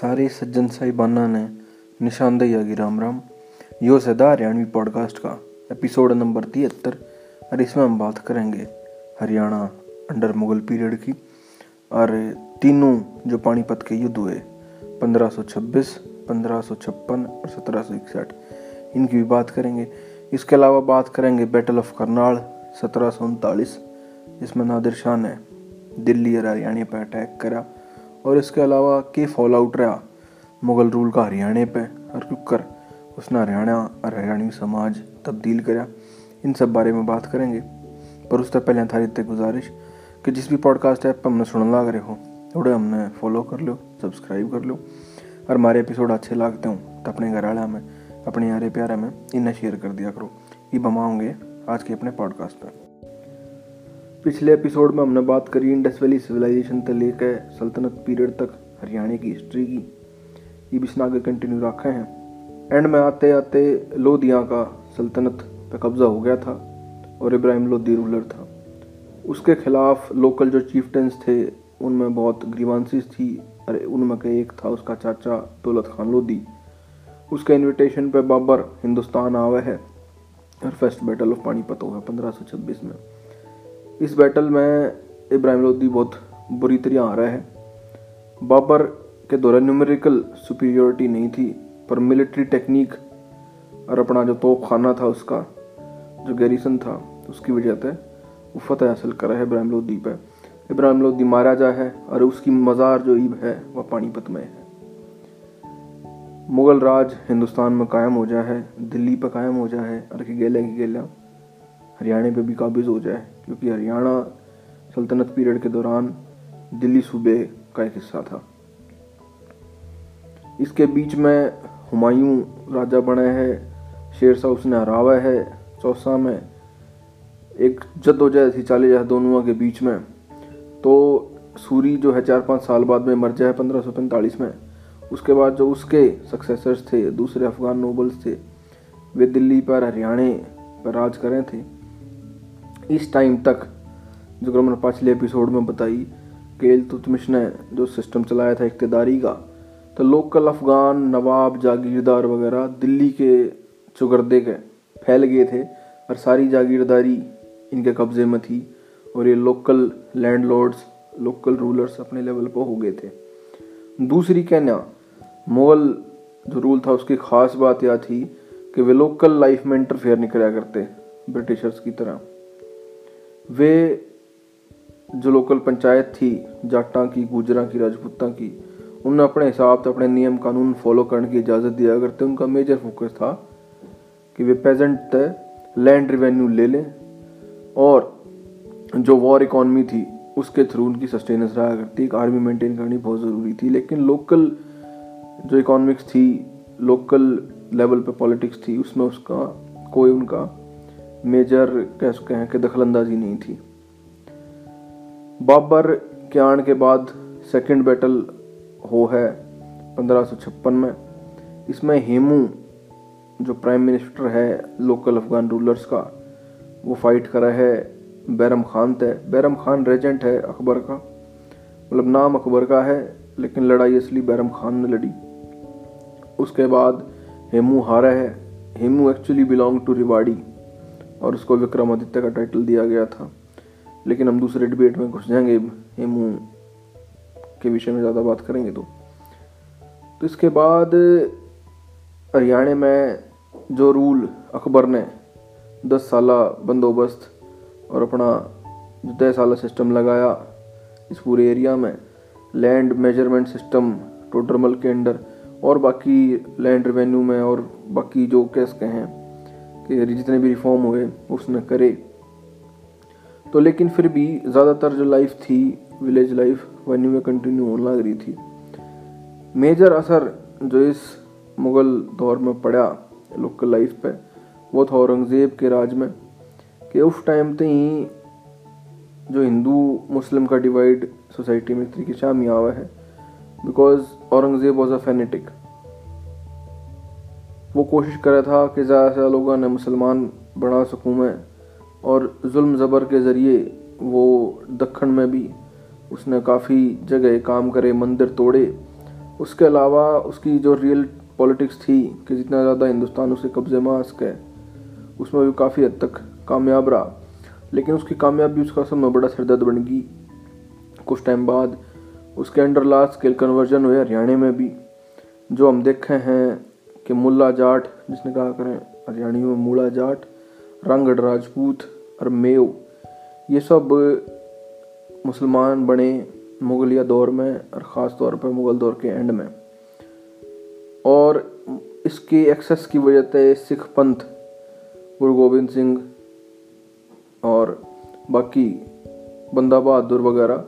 सारे सज्जन साहिबाना ने निशानदेही आगी राम राम। यो सदा हरियाणवी पॉडकास्ट का एपिसोड नंबर तिहत्तर। और इसमें हम बात करेंगे हरियाणा अंडर मुगल पीरियड की। और तीनों जो पानीपत के युद्ध हुए 1526, 1556 और सत्रह सौ इकसठ इनकी भी बात करेंगे। इसके अलावा बात करेंगे बैटल ऑफ़ करनाल सत्रह जिसमें नादिर शाह ने दिल्ली और हरियाणा पर अटैक करा। और इसके अलावा के फॉल आउट रहा? मुगल रूल का हरियाणा पे। और कर। उसने हरियाणा और हरियाणवी समाज तब्दील करा। इन सब बारे में बात करेंगे। पर उससे पहले थारी इतने गुजारिश कि जिस भी पॉडकास्ट ऐप पर हमने सुन लग रहे हो थोड़े हमने फॉलो कर लो सब्सक्राइब कर लो। और हमारे एपिसोड अच्छे लागते हूँ तो अपने घर वाले में, अपने यारे प्यारे में इन्हें शेयर कर दिया करो। ये बमाओगे आज के अपने पॉडकास्ट पर पिछले एपिसोड में हमने बात करी इंडस वैली सिविलाइजेशन से लेकर सल्तनत पीरियड तक हरियाणा की हिस्ट्री की। ये भी आगे कंटिन्यू रखे हैं। एंड में आते आते लोधिया का सल्तनत पे कब्जा हो गया था और इब्राहिम लोधी रूलर था। उसके खिलाफ लोकल जो चीफ्टेंस थे, उनमें बहुत ग्रीवांसिस थी। अरे, उनमें के एक था उसका चाचा दौलत खान लोधी उसके इनविटेशन पे बाबर हिंदुस्तान आवे है और फ़र्स्ट बैटल ऑफ़ पानीपत हुआ पंद्रह में। इस बैटल में इब्राहिम लोदी बहुत बुरी तरह आ रहा है। बाबर के दौरान न्यूमेरिकल सुपीरियोरिटी नहीं थी, पर मिलिट्री टेक्निक और अपना जो तोप खाना था उसका, जो गैरिसन था, उसकी वजह से वो फतेह हासिल करा है इब्राहिम लोदी पर इब्राहिम लोदी मारा जा है और उसकी मज़ार जो ईब है, वह पानीपत में है। मुगल राज हिंदुस्तान में कायम हो जाए दिल्ली पर कायम हो जाए और कि गेला की गेला हरियाणा पे भी काबिज हो जाए। क्योंकि हरियाणा सल्तनत पीरियड के दौरान दिल्ली सूबे का एक हिस्सा था। इसके बीच में हुमायूं राजा बने हैं, शेर शाह उसने हरावा है, चौसा में एक जद्दोजहद थी चाली जाए दोनों के बीच में। तो सूरी जो है चार पाँच साल बाद में मर जाए पंद्रह सौ पैंतालीस में। उसके बाद जो उसके सक्सेसर्स थे, दूसरे अफगान नोबल्स थे, वे दिल्ली पर हरियाणा पर राज करें थे। इस टाइम तक जो मैंने पिछले एपिसोड में बताई कि तुतमिश ने जो सिस्टम चलाया था इकतदारी का तो लोकल अफगान, नवाब, जागीरदार वगैरह दिल्ली के चुगरदे के फैल गए थे और सारी जागीरदारी इनके कब्ज़े में थी और ये लोकल लैंडलॉर्ड्स, लोकल रूलर्स अपने लेवल पर हो गए थे। दूसरी कहना मुगल जो रूल था उसकी ख़ास बात यह थी कि वे लोकल लाइफ में इंटरफेयर नहीं कराया करते, ब्रिटिशर्स की तरह। वे जो लोकल पंचायत थी, जाटा की, गुजरा की, राजपूता की उन्हें अपने हिसाब से अपने नियम कानून फॉलो करने की इजाज़त दिया करते उनका मेजर फोकस था कि वे पेजेंट लैंड रिवेन्यू ले लें और जो वॉर इकॉनमी थी, उसके थ्रू उनकी सस्टेनेंस रहा करती। एक आर्मी मेंटेन करनी बहुत ज़रूरी थी, लेकिन लोकल जो इकोनॉमिक्स थी, लोकल लेवल पे पॉलिटिक्स थी, उसमें उसका, कोई उनका मेजर कह सकते हैं कि दखलंदाजी नहीं थी। बाबर के आने के बाद सेकंड बैटल हो है पंद्रह में। इसमें हेमू, जो प्राइम मिनिस्टर है लोकल अफगान रूलर्स का, वो फाइट करा है। बैरम खान तय। बैरम खान रेजेंट है अकबर का। मतलब नाम अकबर का है, लेकिन लड़ाई असली बैरम खान ने लड़ी। उसके बाद हेमू हारा है। Hemu actually belong to Rewari. और उसको विक्रमादित्य का टाइटल दिया गया था। लेकिन हम दूसरे डिबेट में घुस जाएँगे हेमू के विषय में ज़्यादा बात करेंगे तो। तो इसके बाद, हरियाणा में जो रूल अकबर ने दस साल बंदोबस्त और अपना जो तय साल सिस्टम लगाया इस पूरे एरिया में लैंड मेज़रमेंट सिस्टम टोटरमल के अंडर और बाकी लैंड रेवेन्यू में और बाकी जो कैस के हैं कि जितने भी रिफॉर्म हुए, उसने करे। तो लेकिन फिर भी ज़्यादातर जो लाइफ थी विलेज लाइफ वही में कंटिन्यू होने लग रही थी। मेजर असर जो इस मुग़ल दौर में पड़ा लोकल लाइफ पे, वो था औरंगज़ेब के राज में, कि उस टाइम तो ही जो हिंदू, मुस्लिम का डिवाइड सोसाइटी में तरीके से आमी आवा है because Aurangzeb was a fanatic वो कोशिश कर रहा था कि ज़्यादा से ज़्यादा लोगों ने मुसलमान बना सकूँ मैं, और जुल्म ज़बर के ज़रिए वो दखन में भी उसने काफ़ी जगह काम करे, मंदिर तोड़े। उसके अलावा उसकी जो रियल पॉलिटिक्स थी कि जितना ज़्यादा हिंदुस्तान उसके कब्जे में आ सके, उसमें भी काफ़ी हद तक कामयाब रहा। लेकिन उसकी कामयाबी उसका सब में बड़ा सिरदर्द बन गई। कुछ टाइम बाद उसके अंडर लार्ज स्केल कन्वर्जन हुए हरियाणा में भी, जो हम देखे हैं कि मुल्ला जाट, जिसने कहा करें हरियाणी में मूला जाट, रंगड़ राजपूत और मेव, ये सब मुसलमान बने मुगलिया दौर में और ख़ास तौर पर मुग़ल दौर के एंड में। और इसके एक्सेस की वजह से सिख पंथ, गुरु गोविंद सिंह और बाकी बंदा बहादुर वगैरह,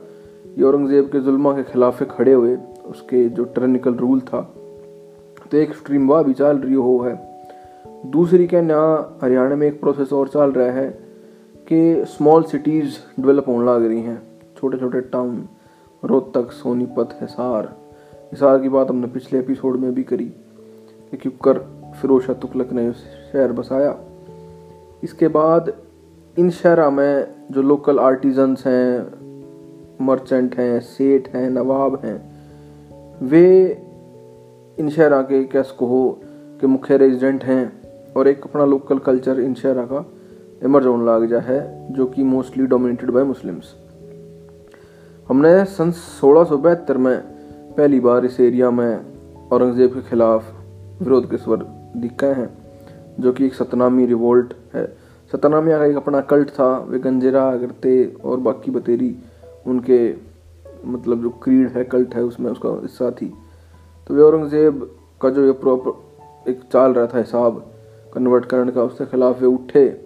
ये औरंगज़ेब के जुल्मा के खिलाफ खड़े हुए, उसके जो टर्निकल रूल था एक स्ट्रीम वह भी चल रही हो, है दूसरी क्या यहाँ हरियाणा में एक प्रोसेस और चल रहा है कि स्मॉल सिटीज़ डेवलप होने लग रही हैं। छोटे छोटे टाउन रोहतक, सोनीपत, हिसार। हिसार की बात हमने पिछले एपिसोड में भी करी। कि क्योंकर फिरोज शाह तुगलक ने शहर बसाया। इसके बाद इन शहर में जो लोकल आर्टिजन्स हैं मर्चेंट हैं, सेठ हैं, नवाब हैं, वे इन शहर के कैस को मुख्य रेजिडेंट हैं और एक अपना लोकल कल्चर इन शहर का इमर्ज होने लग जा है, जो कि मोस्टली डोमिनेटेड बाय मुस्लिम्स हमने सन सोलह में पहली बार इस एरिया में औरंगज़ेब के खिलाफ विरोध के स्वर दिखे हैं, जो कि एक सतनामी रिवोल्ट है। सतनामिया का एक अपना कल्ट था, वे गंजेरा, अगरते और बाकी बतेरी, उनके मतलब जो क्रीड है कल्ट है, उसमें उसका हिस्सा थी। तो वे औरंगज़ेब का जो ये प्रॉपर एक चाल रहा था हिसाब कन्वर्ट करने का, उसके खिलाफ वे उठे।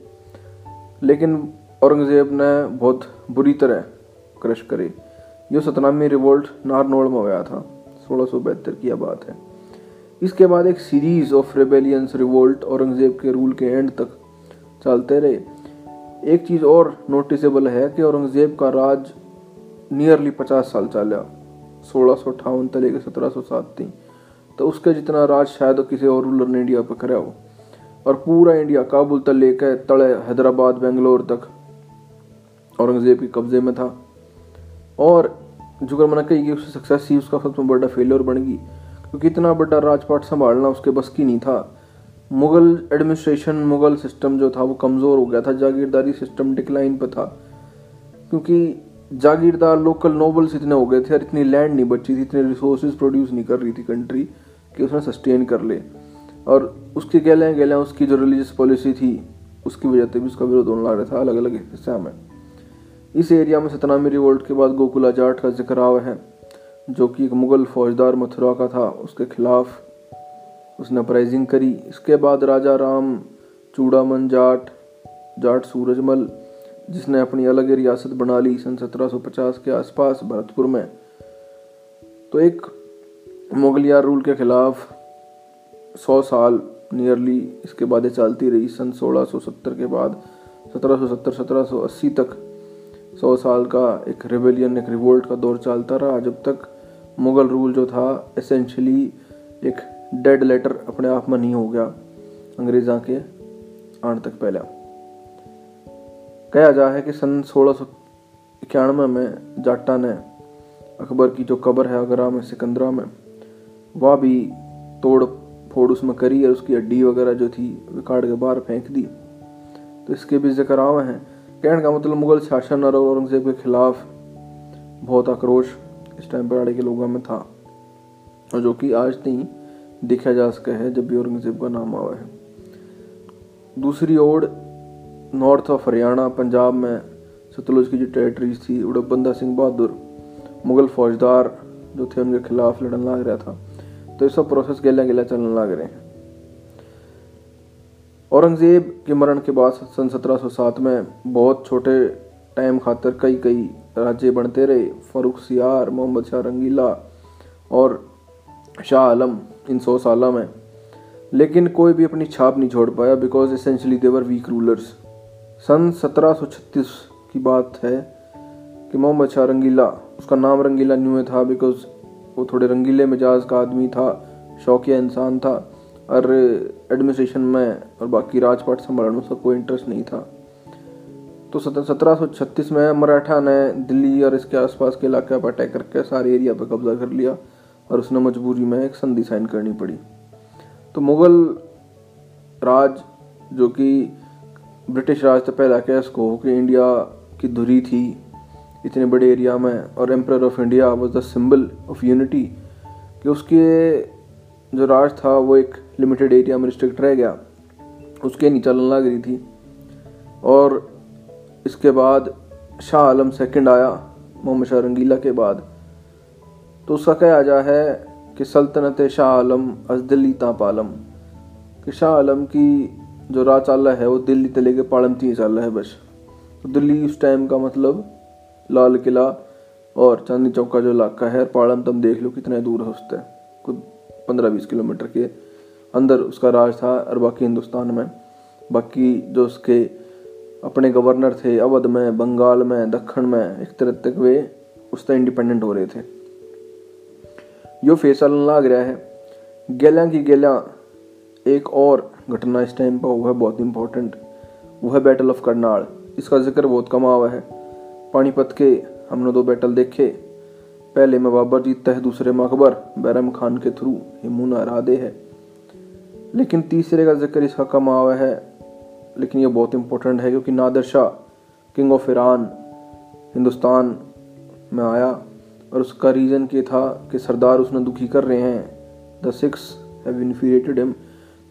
लेकिन औरंगज़ेब ने बहुत बुरी तरह क्रश करे। ये सतनामी रिवोल्ट नारनौल में हुआ था। सोलह सौ बहत्तर की बात है। इसके बाद एक series of rebellions revolt Aurangzeb के रूल के एंड तक चलते रहे। एक चीज़ और नोटिसेबल है कि औरंगज़ेब का राज नियरली पचास साल चला। सोलह सौ अठावन तले के सत्रह सौ सात थी। तो उसके जितना राज शायद किसी और रूलर ने इंडिया पर करा हो। और पूरा इंडिया काबुल तक लेकर तड़े हैदराबाद, बेंगलोर तक औरंगज़ेब के कब्जे में था। और जो मैंने कही कि उसकी सक्सेस ही उसका सबसे बड़ा फेलियर बन गई। क्योंकि इतना बड़ा राजपाट संभालना उसके बस की नहीं था। मुगल एडमिनिस्ट्रेशन मुगल सिस्टम जो था वो कमज़ोर हो गया था। जागीरदारी सिस्टम डिक्लाइन पर था। क्योंकि जागीरदार लोकल नोबल्स इतने हो गए थे और इतनी लैंड नहीं बची थी, इतने रिसोर्सेज प्रोड्यूस नहीं कर रही थी कंट्री कि उसने सस्टेन कर ले। और उसकी गैलें गैलें उसकी जो रिलीजियस पॉलिसी थी, उसकी वजह से भी उसका विरोध होने लग रहा था अलग अलग हिस्सा में। इस एरिया में सतनामी रिवोल्ट के बाद गोकुला जाट का ज़िक्र आवा है, जो कि एक मुग़ल फौजदार मथुरा का था। उसके खिलाफ उसने अपराइजिंग करी। इसके बाद राजा राम चूड़ामन जाट जाट सूरजमल जिसने अपनी अलग रियासत बना ली सन 1750 के आसपास भरतपुर में। तो एक मुगलिया रूल के खिलाफ सौ साल नियरली इसके बाद चलती रही। सन 1670 के बाद 1770 1780 तक सौ साल का एक रिवेलियन एक रिवोल्ट का दौर चलता रहा। जब तक मुग़ल रूल जो था एसेंशली एक डेड लेटर अपने आप में नहीं हो गया अंग्रेज़ा के आने तक पहले। कहा जा है कि सन सोलह सौ इक्यानवे में जाटा ने अकबर की जो कब्र है आगरा में, सिकंदरा में, वह भी तोड़ फोड़ उसमें करी और उसकी हड्डी वगैरह जो थी वे काट के बाहर फेंक दी। तो इसके भी ज़िक्र आवे हैं। कहने का मतलब मुगल शासन और औरंगज़ेब के खिलाफ बहुत आक्रोश इस टाइम पर आड़े के लोगों में था और जो कि आज नहीं देखा जा सका है जब भी औरंगज़ेब का नाम आवा है। दूसरी ओर नॉर्थ ऑफ़ हरियाणा, पंजाब में सतलुज की जो टेरिटरीज थी उड़क बंदा सिंह बहादुर, मुगल फौजदार जो थे, उनके खिलाफ लड़न लग रहा था। तो ये सब प्रोसेस गेला गेला चलने लग रहे हैं। औरंगज़ेब के मरण के बाद सन 1707 में बहुत छोटे टाइम खातर कई कई राज्य बनते रहे। फ़ारूक सियार, मोहम्मद शाह रंगीला और शाह आलम इन सौ साल में। लेकिन कोई भी अपनी छाप नहीं छोड़ पाया because essentially they were weak rulers सन 1736 की बात है कि मोहम्मद शाह रंगीला, उसका नाम रंगीला न्यू था बिकॉज़ वो थोड़े रंगीले मिजाज का आदमी था, शौकिया इंसान था, और एडमिनिस्ट्रेशन में और बाकी राजपाट संभालने में उसका कोई इंटरेस्ट नहीं था। तो सत्रह सौ छत्तीस में मराठा ने दिल्ली और इसके आसपास के इलाके पर अटैक करके सारे एरिया पर कब्जा कर लिया और उसने मजबूरी में एक संधि साइन करनी पड़ी। तो मुगल राज, जो कि ब्रिटिश राज तो पहला कह इसको कि इंडिया की धुरी थी, इतने बड़े एरिया में, और emperor of India was the symbol of unity कि उसके जो राज था, वो एक लिमिटेड एरिया में रिस्ट्रिक्ट रह गया। उसके चलने लग रही थी, और इसके बाद शाह आलम सेकंड आया, मोहम्मद शाह रंगीला के बाद। तो उसका कहा जा है कि सल्तनत शाह आलम अजदली तापालम कि शाह आलम की जो राह चाल है, वो दिल्ली तले के पाड़म तीन चाल है बस। तो दिल्ली उस टाइम का मतलब लाल किला और चांदनी चौक का जो इलाका है पाड़म तुम देख लो कितना दूर है उससे। कुछ पंद्रह बीस किलोमीटर के अंदर उसका राज था और बाकी हिंदुस्तान में। बाकी जो उसके अपने गवर्नर थे, अवध में, बंगाल में, दक्षिण में, एक तरह तक वे उससे इंडिपेंडेंट हो रहे थे। यो फैसला लाग रहा है, गेला की गेला एक और घटना इस टाइम पर हुआ है बहुत इंपॉर्टेंट वो है बैटल ऑफ़ करनाल इसका ज़िक्र बहुत कम आवा है। पानीपत के हमने दो बैटल देखे। पहले में बाबर जीतता है, दूसरे में अकबर। बैरम खान के थ्रू हिमुना राधे है। लेकिन तीसरे का ज़िक्र इसका कम आवा है। लेकिन ये बहुत इंपॉर्टेंट है, क्योंकि Nadir Shah king of Iran Hindustan में आया और उसका रीज़न ये था कि सरदार उसने दुखी कर रहे हैं। The Sikhs have infuriated him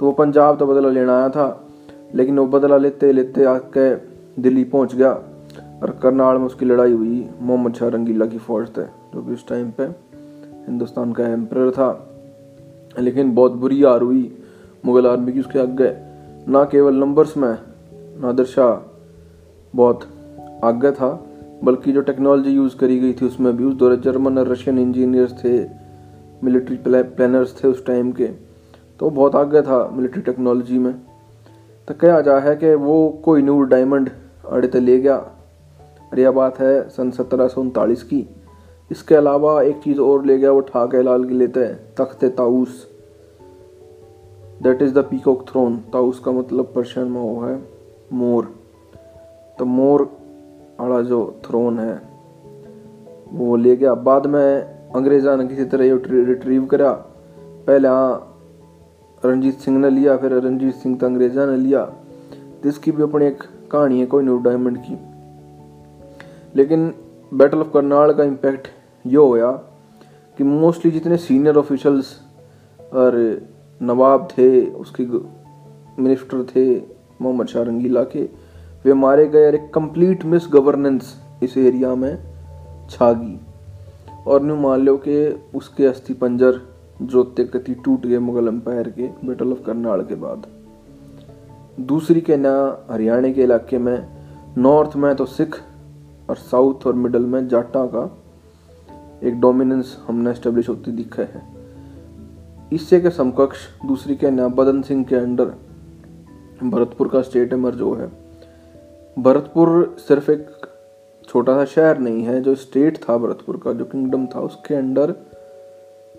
तो वो पंजाब तो बदला लेना आया था, लेकिन वो बदला लेते लेते आके दिल्ली पहुँच गया और करनाल में उसकी लड़ाई हुई, मोहम्मद शाह रंगीला की फौज थे जो कि उस टाइम पे हिंदुस्तान का एम्पर था। लेकिन बहुत बुरी हार हुई मुगल आर्मी की उसके आगे। ना केवल नंबर्स में, नादर शाह बहुत आगे था, बल्कि जो टेक्नोलॉजी यूज़ करी गई थी उसमें भी। उस दौरे जर्मन और रशियन इंजीनियर्स थे मिलिट्री प्लानर्स थे उस टाइम के। तो बहुत आगे था मिलिट्री टेक्नोलॉजी में। तो कहा जा है कि वो कोई नूर डायमंड अड़े तो ले गया। और यह बात है सन सत्रह सौ उनतालीस की। इसके अलावा एक चीज़ और ले गया, वो ठाके लाल की लेते हैं Takht Taus that is the peacock throne Taus का मतलब पर्शियन में वो है। मोर। तो मोर वाला जो थ्रोन है, वो ले गया। बाद में अंग्रेजा ने किसी तरह ये रिट्रीव करा। पहले हाँ रणजीत सिंह ने लिया, फिर रणजीत सिंह तो अंग्रेजा ने लिया। तो इसकी भी अपनी एक कहानी है कोई नूर डायमंड की। लेकिन बैटल ऑफ़ करनाल का इम्पैक्ट ये होया कि मोस्टली जितने सीनियर ऑफिशल्स और नवाब थे, उसके मिनिस्टर थे, मोहम्मद शाह रंगीला के, वे मारे गए और एक कंप्लीट मिस गवर्नेंस इस एरिया में छागी और न्यू मान लो कि उसके अस्थि पंजर जोते कति टूट गए मुगल एम्पायर के बैटल ऑफ़ करनाल के बाद। दूसरी कहना हरियाणा के इलाके में नॉर्थ में तो सिख और साउथ और मिडल में जाटा का एक डोमिनेंस हमने स्टेब्लिश होती दिखा है। इससे के समकक्ष दूसरी कहना बदन सिंह के अंडर भरतपुर का स्टेट एमर जो है। भरतपुर सिर्फ़ एक छोटा सा शहर नहीं है, जो स्टेट था भरतपुर का, जो किंगडम था, उसके under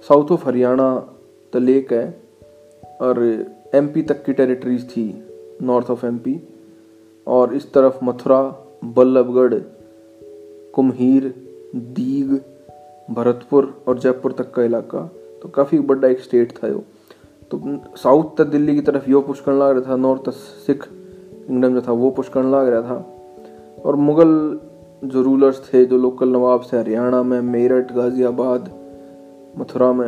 south of Haryana the lake है और एमपी तक की टेरिटरीज थी नॉर्थ ऑफ़ एमपी और इस तरफ़ मथुरा, बल्लभगढ़, कुम्हीर, दीग, भरतपुर और जयपुर तक का इलाका। तो काफ़ी बड़ा एक स्टेट था यो। तो साउथ तक दिल्ली की तरफ़ यो पुष्कर लग रहा था नॉर्थ सिख किंगडम जो था वो पुष्कर लग रहा था। और मुगल जो रूलर्स थे, जो लोकल नवाब से हरियाणा में, मेरठ, गाजियाबाद मथुरा में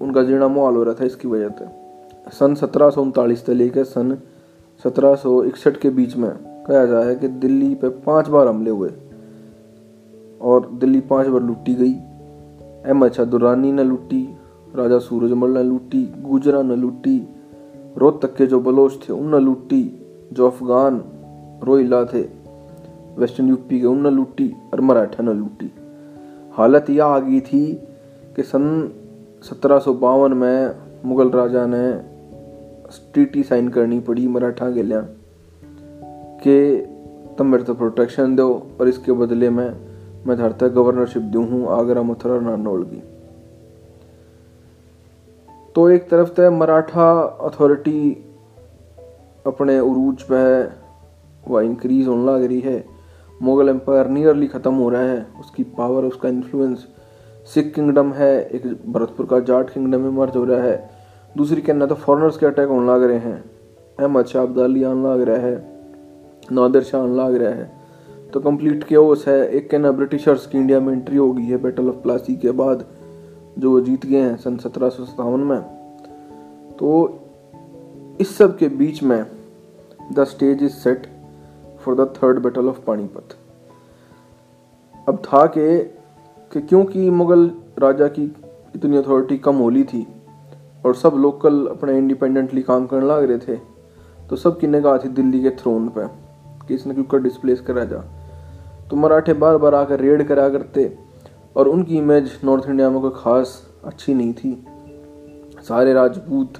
उनका माहौल हो रहा था इसकी वजह से। सन सत्रह सौ उनतालीस से लेकर सन सत्रह सौ इकसठ के बीच में कहा जाए कि दिल्ली पे पाँच बार हमले हुए और दिल्ली पाँच बार लूटी गई। अहमद शाह दुरानी ने लूटी, राजा सूरजमल ने लूटी, गुजरा ने लूटी, रोहतक के जो बलोच थे उन लूटी, जो अफगान रोहिला थे, वेस्टर्न यूपी के उन लूटी और मराठा ने लूटी। हालत यह आ गई थी कि सन सत्रह सौ बावन में मुगल राजा ने ट्रीटी साइन करनी पड़ी मराठा के लिया कि तुम मेरे तो प्रोटेक्शन दो और इसके बदले में मैं धरता गवर्नरशिप दू हूँ आगरा, मथुरा नानौल की। तो एक तरफ़ तो मराठा अथॉरिटी अपने उरूज पे है, वह इंक्रीज होने लग रही है, मुगल एम्पायर नियरली ख़त्म हो रहा है, उसकी पावर उसका इन्फ्लुएंस सिख किंगडम है, एक भरतपुर का जाट किंगडम में मर्ज हो रहा है। दूसरी कहना तो फॉरनर्स के अटैक होने लग रहे हैं। अहमद शाह, अब्दाली आने लग रहा है। नादिर शाह आने लग रहा है। तो कंप्लीट केओस है। एक कहना ब्रिटिशर्स की इंडिया में एंट्री हो गई है बैटल ऑफ़ प्लासी के बाद, जो वो जीत गए हैं सन सत्रह सौ सतावन में। तो इस सब के बीच में the stage is set for the third battle of Panipat अब था कि कि क्योंकि मुगल राजा की इतनी अथॉरिटी कम होली थी और सब लोकल अपने इंडिपेंडेंटली काम करने लग रहे थे तो सबकी निगाह थी दिल्ली के थ्रोन पे कि इसने क्यों कर डिस्प्लेस करा जा। तो मराठे बार बार आकर रेड करा करते और उनकी इमेज नॉर्थ इंडिया में कोई खास अच्छी नहीं थी। सारे राजपूत,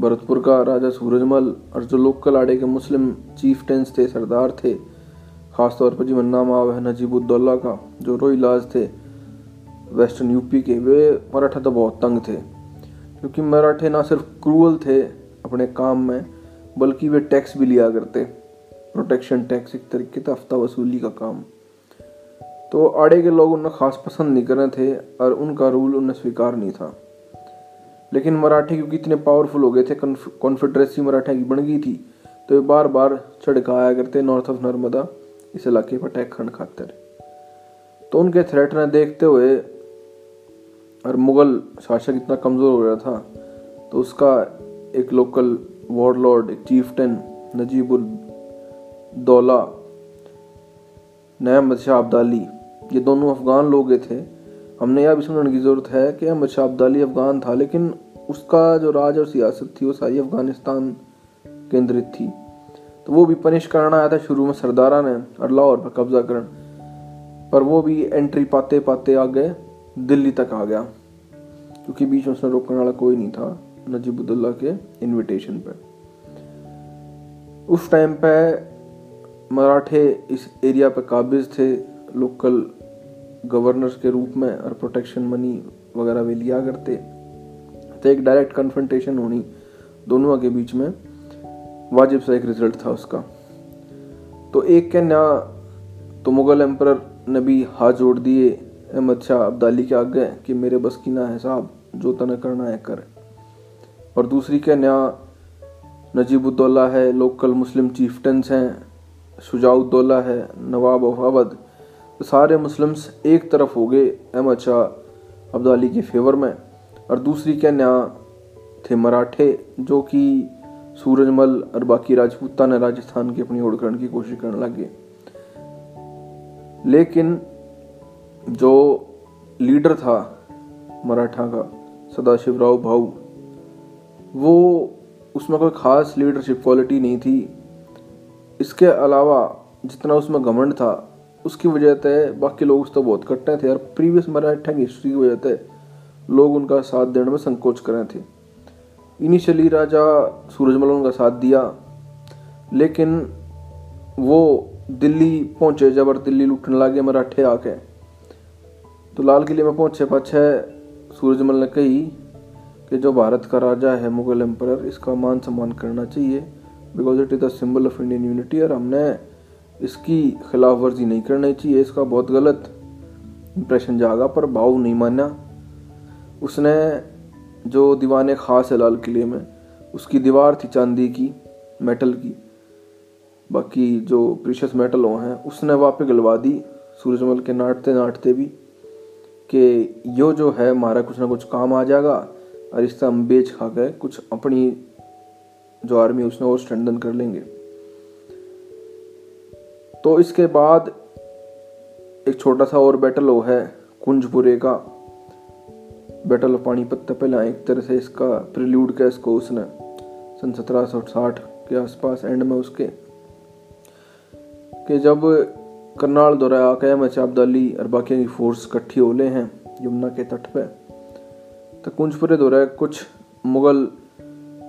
भरतपुर का राजा सूरजमल और जो लोकल आड़े के मुस्लिम चीफ टेंस थे, सरदार थे, खासतौर पर जी नाम आव है नजीबुद्दौला का, जो रोईलाज थे वेस्टर्न यूपी के वे मराठा तो बहुत तंग थे, क्योंकि मराठे ना सिर्फ़ क्रूअल थे अपने काम में, बल्कि वे टैक्स भी लिया करते, प्रोटेक्शन टैक्स एक तरीके से हफ़्ता वसूली का काम। तो आड़े के लोग उन्हें खास पसंद नहीं कर रहे थे और उनका रूल उन्हें स्वीकार नहीं था। लेकिन मराठे क्योंकि इतने पावरफुल हो गए थे कॉन्फेडरेसी मराठा की बन गई थी तो ये बार बार छड़काया करते नॉर्थ ऑफ़ नर्मदा, इस इलाके पर अटैक खंड खातिर तो उनके थ्रेट ने देखते हुए और मुगल शासक इतना कमज़ोर हो गया था तो उसका एक लोकल वॉर्ड एक चीफटन नजीबुल दौला नया शाह अब्दाली, ये दोनों अफगान लोग थे। हमने यह भी समझने की ज़रूरत है कि अहमद शाह अब्दाली अफगान था, लेकिन उसका जो राज और सियासत थी, वो सारी अफ़गानिस्तान केंद्रित थी। तो वो भी पनिश कराना आया था शुरू में सरदारा ने और लाहौर पर कब्जा कर पर वो भी एंट्री पाते पाते आ गए, दिल्ली तक आ गया। क्योंकि बीच में उसने रोकने वाला कोई नहीं था नजीबुद्दौला के इनविटेशन पे। उस टाइम पे मराठे इस एरिया पे काबिज थे लोकल गवर्नर्स के रूप में और प्रोटेक्शन मनी वगैरह भी लिया करते। तो एक डायरेक्ट कन्फ्रंटेशन होनी दोनों के बीच में वाजिब सा एक रिज़ल्ट था उसका। तो एक के ना तो मुगल एम्पर ने भी हाथ जोड़ दिए, अहमद शाह अब्दाली के आगे कि मेरे बस की ना है साहब। जो तने करना है कर। और दूसरी के न्या नजीबुद्दौला है, लोकल मुस्लिम चीफटन्स हैं, शुजाउद्दौला है, नवाब अफावद तो सारे मुस्लिम्स एक तरफ़ हो गए अहमद शाह अब्दाली के फेवर में। और दूसरी के न्या थे मराठे, जो कि सूरजमल और बाकी राजपूता ने राजस्थान की अपनी ओर करने की कोशिश करने लगे। लेकिन जो लीडर था मराठा का सदाशिवराव भाऊ। वो उसमें कोई ख़ास लीडरशिप क्वालिटी नहीं थी। इसके अलावा जितना उसमें घमंड था, उसकी वजह से बाकी लोग उस तो बहुत कट्टे थे और प्रीवियस मराठा की हिस्ट्री की वजह से लोग उनका साथ देने में संकोच कर रहे थे। इनिशियली राजा सूरजमल उनका साथ दिया, लेकिन वो दिल्ली पहुँचे जब दिल्ली लूटने लगे मराठे आके। तो लाल किले में पहुँचे पाछे सूरजमल ने कही कि जो भारत का राजा है, मुगल एम्पर इसका मान सम्मान करना चाहिए। Because it is the symbol of Indian unity और हमने इसकी खिलाफ वर्जी नहीं करनी चाहिए। इसका बहुत गलत इंप्रेशन जागा, पर भाव नहीं माना। उसने जो दीवान ख़ास है लाल किले में, उसकी दीवार थी चांदी की मेटल की। बाकी जो प्रीशियस मेटल हैं, उसने वहाँ पे गलवा दी सूरजमल के नाटते नाटते भी। कि यो जो है हमारा कुछ ना कुछ काम आ जाएगा और इससे हम बेच खा गए। कुछ अपनी जो आर्मी उसने और स्ट्रेंथन कर लेंगे। तो इसके बाद एक छोटा सा और बैटल हो है, कुंजपुरे का। बैटल ऑफ़ पानीपत पहले एक तरह से इसका प्रिल्यूड किया इसको उसने, सन सत्रह सौ साठ के आसपास एंड में उसके। कि जब करनाल दौरा आके में चाबदाली और बाकी की फोर्स इकट्ठी होले हैं, यमुना के तट पर तो कुंजपुरे दौरा कुछ मुगल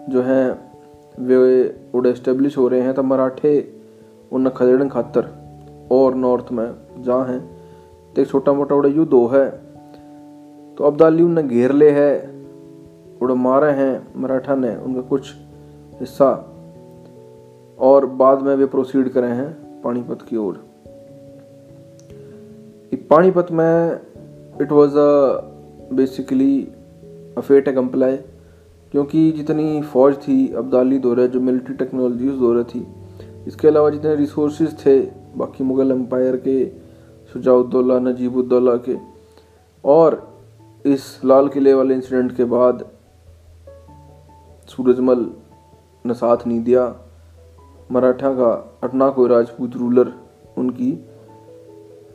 जो हैं, वे उड़े इस्टेब्लिश हो रहे हैं तो मराठे उन खदेड़न खातर और नॉर्थ में जहाँ हैं। तो एक छोटा मोटा उड़े युद्ध हो है। तो अब्दाली उन्हें घेर ले है, उड़ मारे हैं, मराठा ने उनका कुछ हिस्सा। और बाद में वे प्रोसीड करे हैं पानीपत की ओर। पानीपत में it was a basically a fait accompli क्योंकि जितनी फ़ौज थी, अब्दाली दौरे, जो मिलिट्री टेक्नोलॉजी उस दौरे थी, इसके अलावा जितने रिसोर्स थे, बाकी मुग़ल एम्पायर के, शुजाउद्दौला, नजीबुद्दौला के, और इस लाल किले वाले इंसिडेंट के बाद सूरजमल ने साथ नहीं दिया मराठा का अटना कोई राजपूत रूलर उनकी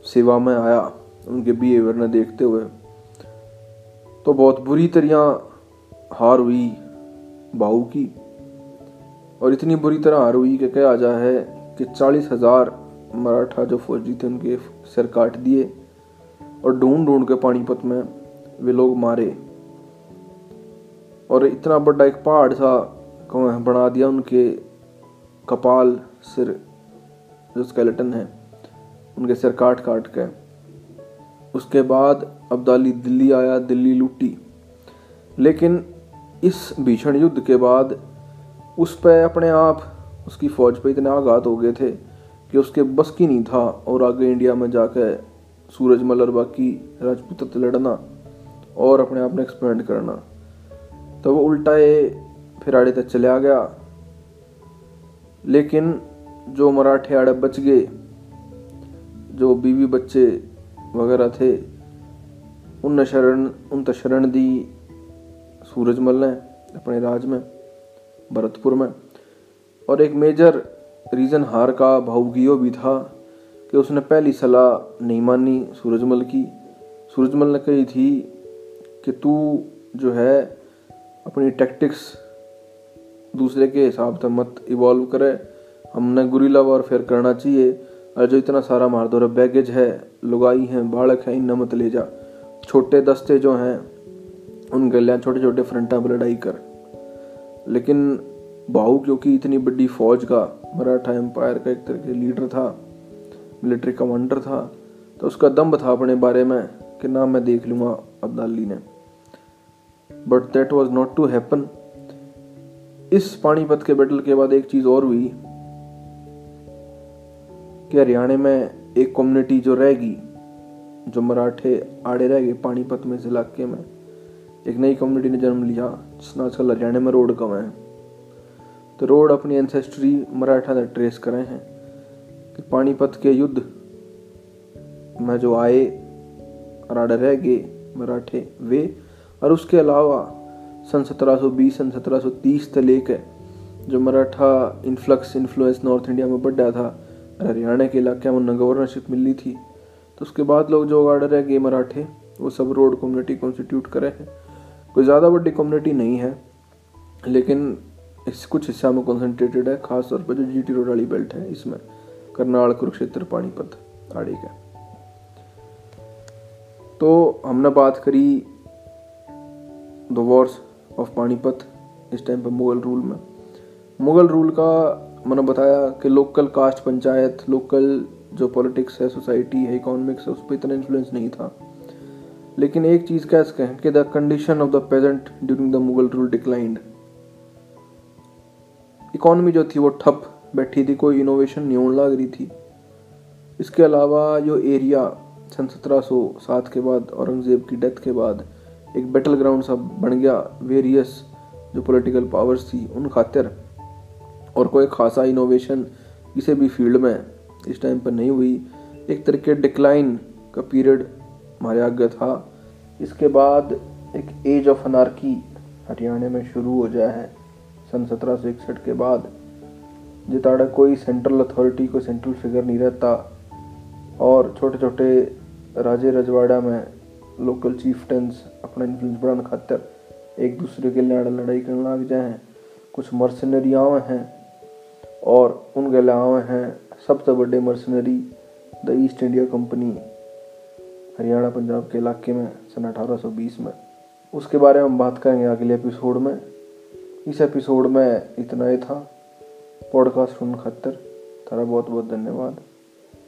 सेवा में आया, उनके बिहेवियर ने देखते हुए तो बहुत बुरी तरह हार हुई बाहू की। और इतनी बुरी तरह हार हुई कि कहा जा है कि चालीस हज़ार मराठा जो फौजी थे, उनके सिर काट दिए और ढूंढ ढूंढ के पानीपत में वे लोग मारे। और इतना बड़ा एक पहाड़ सा बना दिया उनके कपाल, सिर, जो स्केलेटन है। उनके सिर काट काट के। उसके बाद अब्दाली दिल्ली आया, दिल्ली लूटी। लेकिन इस भीषण युद्ध के बाद उस पर अपने आप उसकी फौज पे इतने आघात हो गए थे कि उसके बस की नहीं था और आगे इंडिया में जाकर सूरज मलर बाकी राजपूत लड़ना और अपने आप ने एक्सपेंड करना। तो वो उल्टाए फिर आड़े तक चले गया। लेकिन जो मराठे आड़े बच गए जो बीवी बच्चे वगैरह थे, उन शरण उन शरण दी सूरजमल ने अपने राज में, भरतपुर में। और एक मेजर रीज़न हार का भावगियो भी था कि उसने पहली सलाह नहीं मानी सूरजमल की। सूरजमल ने कही थी कि तू जो है, अपनी टैक्टिक्स दूसरे के हिसाब से मत इवॉल्व करे। हमने गुरीला वॉरफेयर करना चाहिए। जो इतना सारा मार दो बैगेज है, लुगाई है, बालक है इन मत ले जा। छोटे दस्ते जो हैं, उन गलियाँ छोटे छोटे फ्रंटा पर लड़ाई कर। लेकिन बाहू क्योंकि इतनी बड़ी फौज का मराठा एम्पायर का एक तरह के लीडर था, मिलिट्री कमांडर था तो उसका दम्ब था अपने बारे में कि ना मैं देख लूँगा अब्दाली ने। But that was not to happen इस पानीपत के बैटल के बाद एक चीज़ और हुई कि हरियाणा में एक कम्युनिटी जो रहेगी, जो मराठे आड़े रह गए पानीपत में इस इलाके में, एक नई कम्युनिटी ने जन्म लिया, जिसने आजकल हरियाणा में रोड कम है। तो रोड अपनी एंसेस्ट्री मराठा ने ट्रेस करे हैं कि पानीपत के युद्ध में जो आए और आड़े रह गए मराठे, वे, और उसके अलावा सन 1720 सन 1730 से लेकर जो Maratha influx influence north India में बढ़ बढ़ा था हरियाणा के इलाके में उन्हें गवर्नरशिप मिली थी। तो उसके बाद लोग जो गार्डर रह गए मराठे। वो सब रोड कम्युनिटी कॉन्स्टिट्यूट करे हैं। कोई ज़्यादा बड़ी कम्युनिटी नहीं है, लेकिन इस कुछ हिस्सा में कॉन्सेंट्रेटेड है। खास तौर पर जो जी टी रोड वाली बेल्ट है, इसमें करनाल, कुरुक्षेत्र, पानीपत, आड़ी का। तो हमने बात करी द वॉर्स ऑफ़ पानीपत, इस टाइम पर मुगल रूल में। मुगल रूल का मैंने बताया कि लोकल कास्ट पंचायत लोकल जो पॉलिटिक्स है सोसाइटी है इकोनॉमिक्स है, उस पर इतना इन्फ्लुएंस नहीं था। लेकिन एक चीज़ कह सकें हैं कि the condition of the peasant during the Mughal rule declined economy जो थी वो ठप बैठी थी, कोई इनोवेशन नहीं होने लग रही थी। इसके अलावा जो एरिया सन सत्रह सौ सात के बाद, औरंगज़ेब की डेथ के बाद, एक बैटल ग्राउंड सा बन गया वेरियस जो पॉलिटिकल पावर्स थी, उन खातिर और कोई खासा इनोवेशन किसी भी फ़ील्ड में इस टाइम पर नहीं हुई। एक तरीके डिक्लाइन का पीरियड हमारे आगे था। इसके बाद एक एज ऑफ़ अनारकी हरियाणा में शुरू हो जाए है। सन सत्रह सौ इकसठ के बाद जिताड़ा कोई सेंट्रल अथॉरिटी कोई सेंट्रल फिगर नहीं रहता। और छोटे छोटे राजे रजवाड़ा में लोकल चीफटेंस अपना इन्फ्लुएंस बढ़ाने खातर एक दूसरे के लड़ लड़ाई करने लग जाए हैं। कुछ मर्सनरी आवे हैं। और उनके अलावा हैं सबसे बड़े mercenary the East India company Haryana Punjab के इलाके में, सन 1820 में। उसके बारे में हम बात करेंगे अगले एपिसोड में। इस एपिसोड में इतना ही था। पॉडकास्ट सुन खातर, तारा बहुत बहुत धन्यवाद।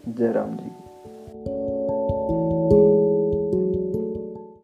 जय राम जी।